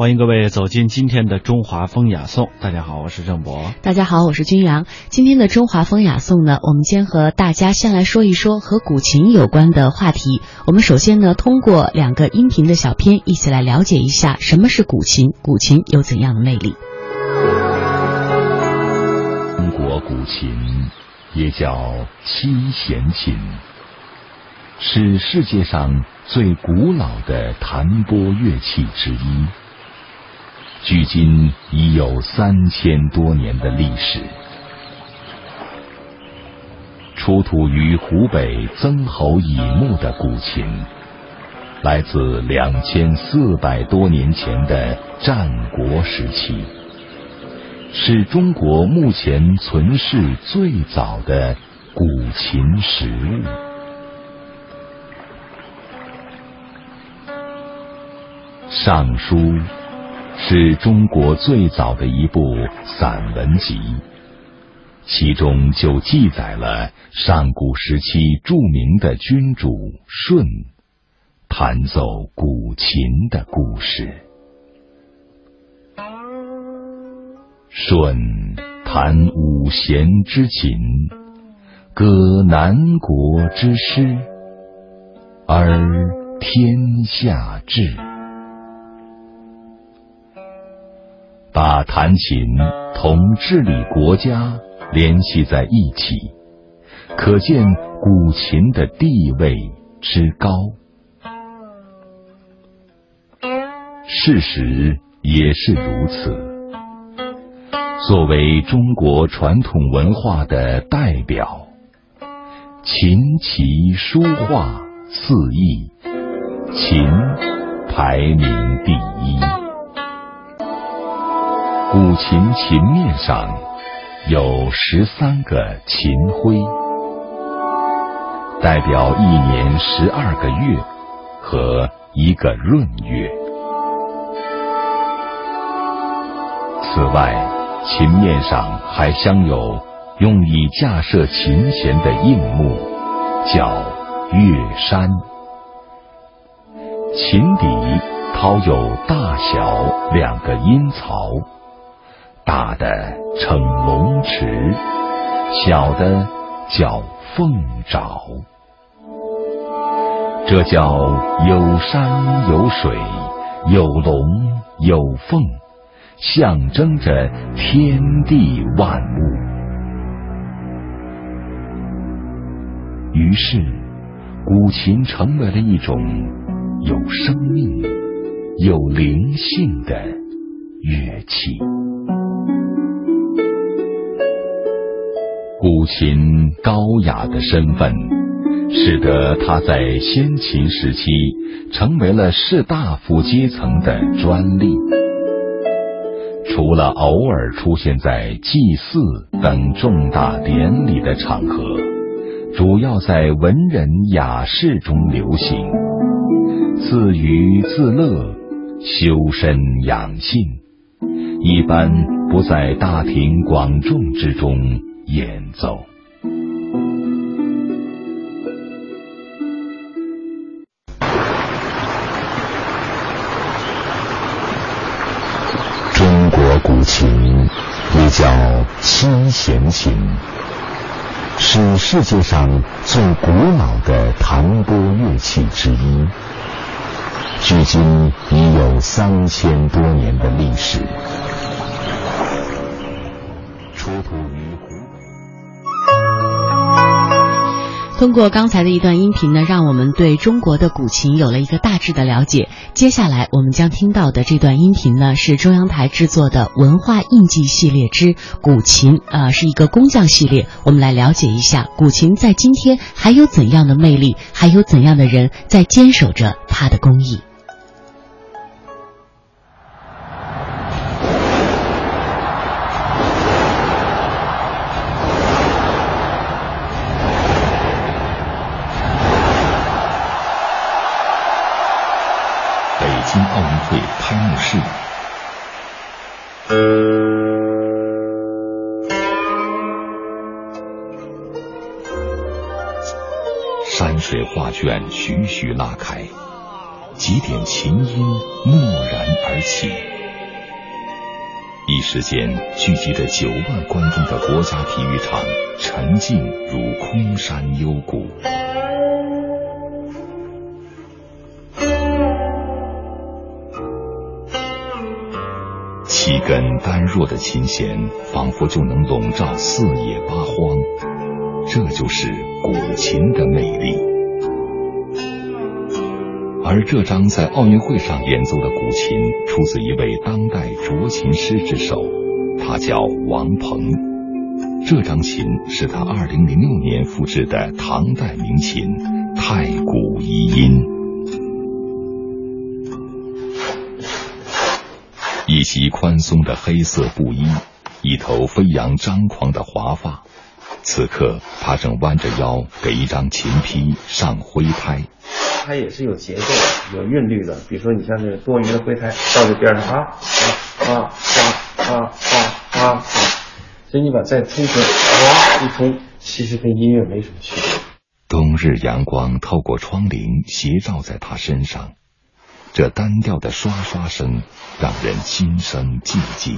欢迎各位走进今天的中华风雅颂。大家好，我是郑博。大家好，我是君阳。今天的中华风雅颂呢，我们先和大家先来说一说和古琴有关的话题。我们首先呢，通过两个音频的小片，一起来了解一下什么是古琴，古琴有怎样的魅力。中国古琴也叫七弦琴，是世界上最古老的弹拨乐器之一。距今已有三千多年的历史。出土于湖北曾侯乙墓的古琴，来自两千四百多年前的战国时期，是中国目前存世最早的古琴实物。尚书。是中国最早的一部散文集，其中就记载了上古时期著名的君主舜弹奏古琴的故事。舜弹五弦之琴，歌南国之诗，而天下治。把弹琴同治理国家联系在一起，可见古琴的地位之高。事实也是如此。作为中国传统文化的代表，琴棋书画四艺，琴排名第一。古琴琴面上有十三个琴徽，代表一年十二个月和一个闰月。此外，琴面上还镶有用以架设琴弦的硬木，叫月山。琴底掏有大小两个音槽。大的称龙池，小的叫凤爪。这叫有山有水，有龙有凤，象征着天地万物。于是，古琴成为了一种有生命、有灵性的乐器。古琴高雅的身份，使得它在先秦时期成为了士大夫阶层的专利。除了偶尔出现在祭祀等重大典礼的场合，主要在文人雅士中流行，自娱自乐，修身养性，一般不在大庭广众之中。演奏。中国古琴也叫七弦琴，是世界上最古老的弹拨乐器之一，距今已有三千多年的历史。出土于湖。通过刚才的一段音频呢，让我们对中国的古琴有了一个大致的了解。接下来我们将听到的这段音频呢，是中央台制作的《文化印记系列之古琴》，呃，是一个工匠系列。我们来了解一下古琴在今天还有怎样的魅力，还有怎样的人在坚守着它的工艺。山水画卷徐徐拉开，几点琴音蓦然而起。一时间，聚集着九万观众的国家体育场沉静如空山幽谷。七根单弱的琴弦，仿佛就能笼罩四野八荒。这就是古琴的魅力。而这张在奥运会上演奏的古琴，出自一位当代斫琴师之手，他叫王鹏。这张琴是他二零零六年复制的唐代名琴太古遗音。一袭宽松的黑色布衣，一头飞扬张狂的华发。此刻，他正弯着腰给一张琴坯上灰胎。它也是有节奏、有韵律的。比如说，你像这个多余的灰胎到这边上啊啊啊啊啊啊，所以你把再通出来，一通，其实跟音乐没什么区别。冬日阳光透过窗棂斜照在他身上，这单调的刷刷声让人心生寂寂。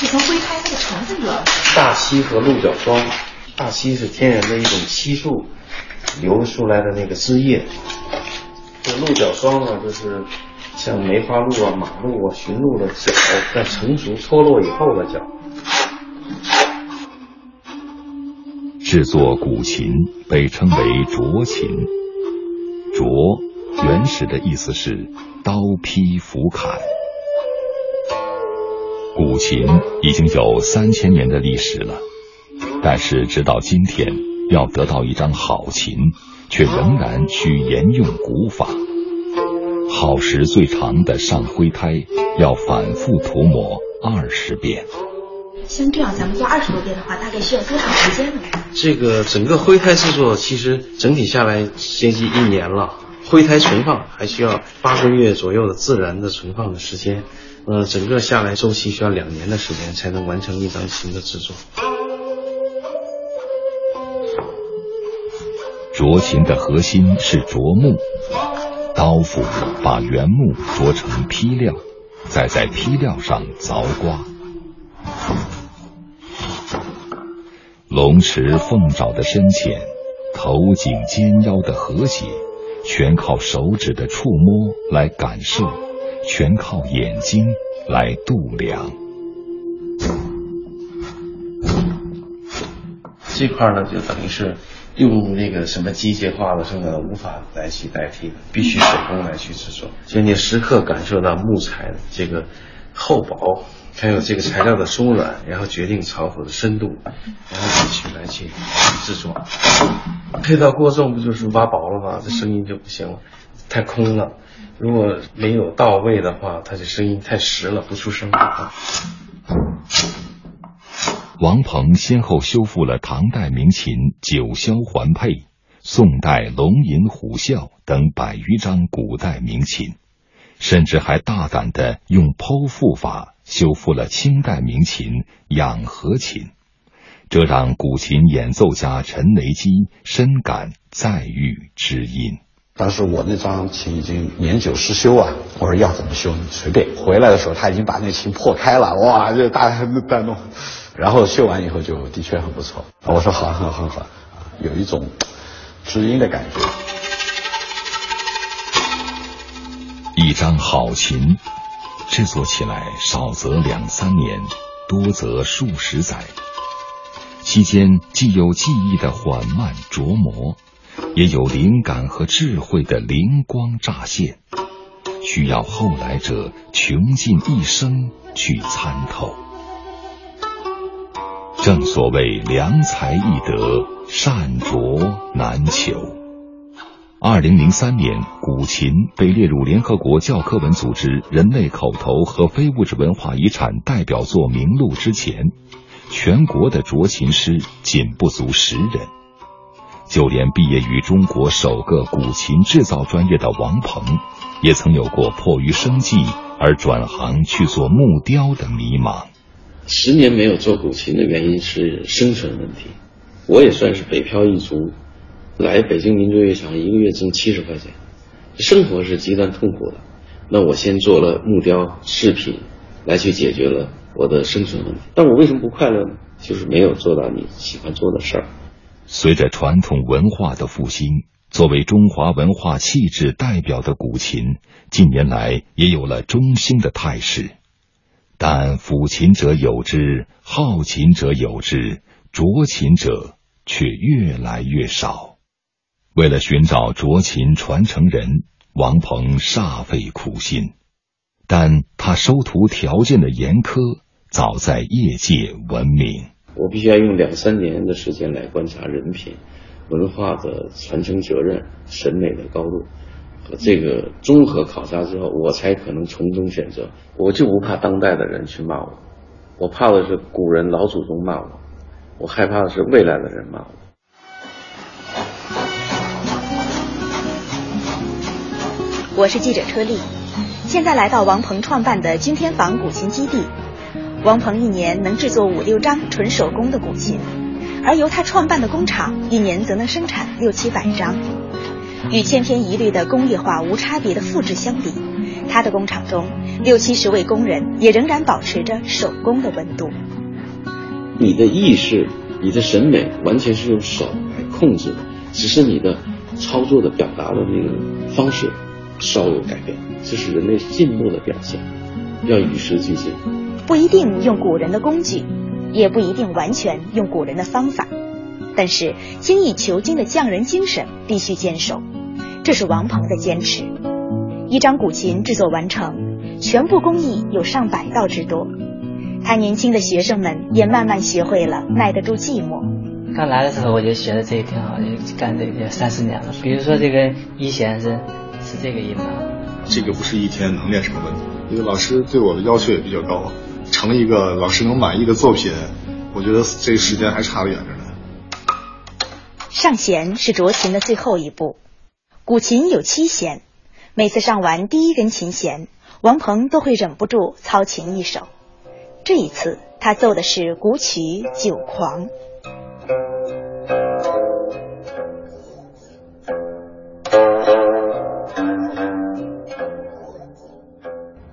你从徽胎那个虫子惹大漆和鹿角霜，大漆是天然的一种漆树流出来的那个汁液，这鹿角霜呢，就是像梅花鹿啊、马鹿啊、驯鹿的角，在成熟脱落以后的角。制作古琴被称为斫琴，斫原始的意思是刀劈斧砍。古琴已经有三千年的历史了，但是直到今天，要得到一张好琴，却仍然需沿用古法。耗时最长的上灰胎，要反复涂抹二十遍。像这样，咱们做二十多遍的话，大概需要多长时间呢？这个整个灰胎制作，其实整体下来接近一年了。灰胎存放还需要八个月左右的自然的存放的时间。呃，整个下来周期需要两年的时间才能完成一张琴的制作。斫琴的核心是斫木，刀斧把原木琢成坯料，再在坯料上凿刮。龙池凤爪的深浅，头颈肩腰的和谐，全靠手指的触摸来感受。全靠眼睛来度量。这块呢，就等于是用那个什么机械化的什么无法来去代替的，必须手工来去制作。就你时刻感受到木材的这个厚薄，还有这个材料的松软，然后决定槽口的深度，然后继续来去制作。配到过重不就是挖薄了吗？这声音就不行了，太空了。如果没有到位的话，它的声音太实了，不出声。王鹏先后修复了唐代名琴九霄环佩、宋代龙吟虎啸等百余张古代名琴，甚至还大胆的用剖腹法修复了清代名琴养和琴，这让古琴演奏家陈雷基深感再遇知音。当时我那张琴已经年久失修啊，我说要怎么修你随便。回来的时候他已经把那琴破开了，哇，这大在弄，然后修完以后就的确很不错。我说好，很很好，有一种知音的感觉。一张好琴制作起来少则两三年，多则数十载，期间既有技艺的缓慢琢磨。也有灵感和智慧的灵光乍现，需要后来者穷尽一生去参透。正所谓良才易得，善卓难求。二零零三年，古琴被列入联合国教科文组织人类口头和非物质文化遗产代表作名录之前，全国的卓琴师仅不足十人。就连毕业于中国首个古琴制造专业的王鹏，也曾有过迫于生计而转行去做木雕的迷茫。十年没有做古琴的原因是生存问题。我也算是北漂一族，来北京民族乐场一个月挣七十块钱，生活是极端痛苦的。那我先做了木雕饰品，来去解决了我的生存问题。但我为什么不快乐呢？就是没有做到你喜欢做的事儿。随着传统文化的复兴，作为中华文化气质代表的古琴，近年来也有了中兴的态势。但抚琴者有之，好琴者有之，斫琴者却越来越少。为了寻找斫琴传承人，王鹏煞费苦心，但他收徒条件的严苛，早在业界闻名。我必须要用两三年的时间来观察人品、文化的传承责任、审美的高度和。这个综合考察之后，我才可能从中选择。我就不怕当代的人去骂我，我怕的是古人老祖宗骂我，我害怕的是未来的人骂我。我是记者车丽，现在来到王鹏创办的君天坊古琴基地。王鹏一年能制作五六张纯手工的古琴，而由他创办的工厂一年则能生产六七百张。与千篇一律的工业化无差别的复制相比，他的工厂中六七十位工人也仍然保持着手工的温度。你的意识、你的审美完全是用手来控制的，只是你的操作的表达的那个方式稍有改变，这是人类进步的表现。要与时俱进，不一定用古人的工具，也不一定完全用古人的方法，但是精益求精的匠人精神必须坚守。这是王鹏的坚持。一张古琴制作完成，全部工艺有上百道之多。他年轻的学生们也慢慢学会了耐得住寂寞。刚来的时候我就觉得这个挺好，就干这个三四年了。比如说这个一弦是是这个音嘛，这个不是一天能练成的问题。一个老师对我的要求也比较高，成一个老师能满意的作品，我觉得这个时间还差得远着呢。上弦是斫琴的最后一步。古琴有七弦，每次上完第一根琴弦，王鹏都会忍不住操琴一首。这一次，他奏的是古曲《酒狂》。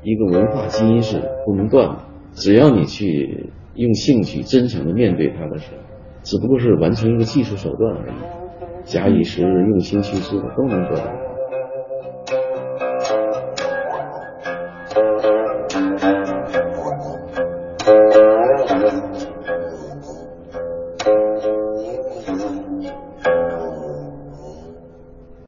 一个文化基因是不能断的，只要你去用兴趣真诚的面对它的时候，只不过是完成一个技术手段而已。假以时日，用心去做，都能做到。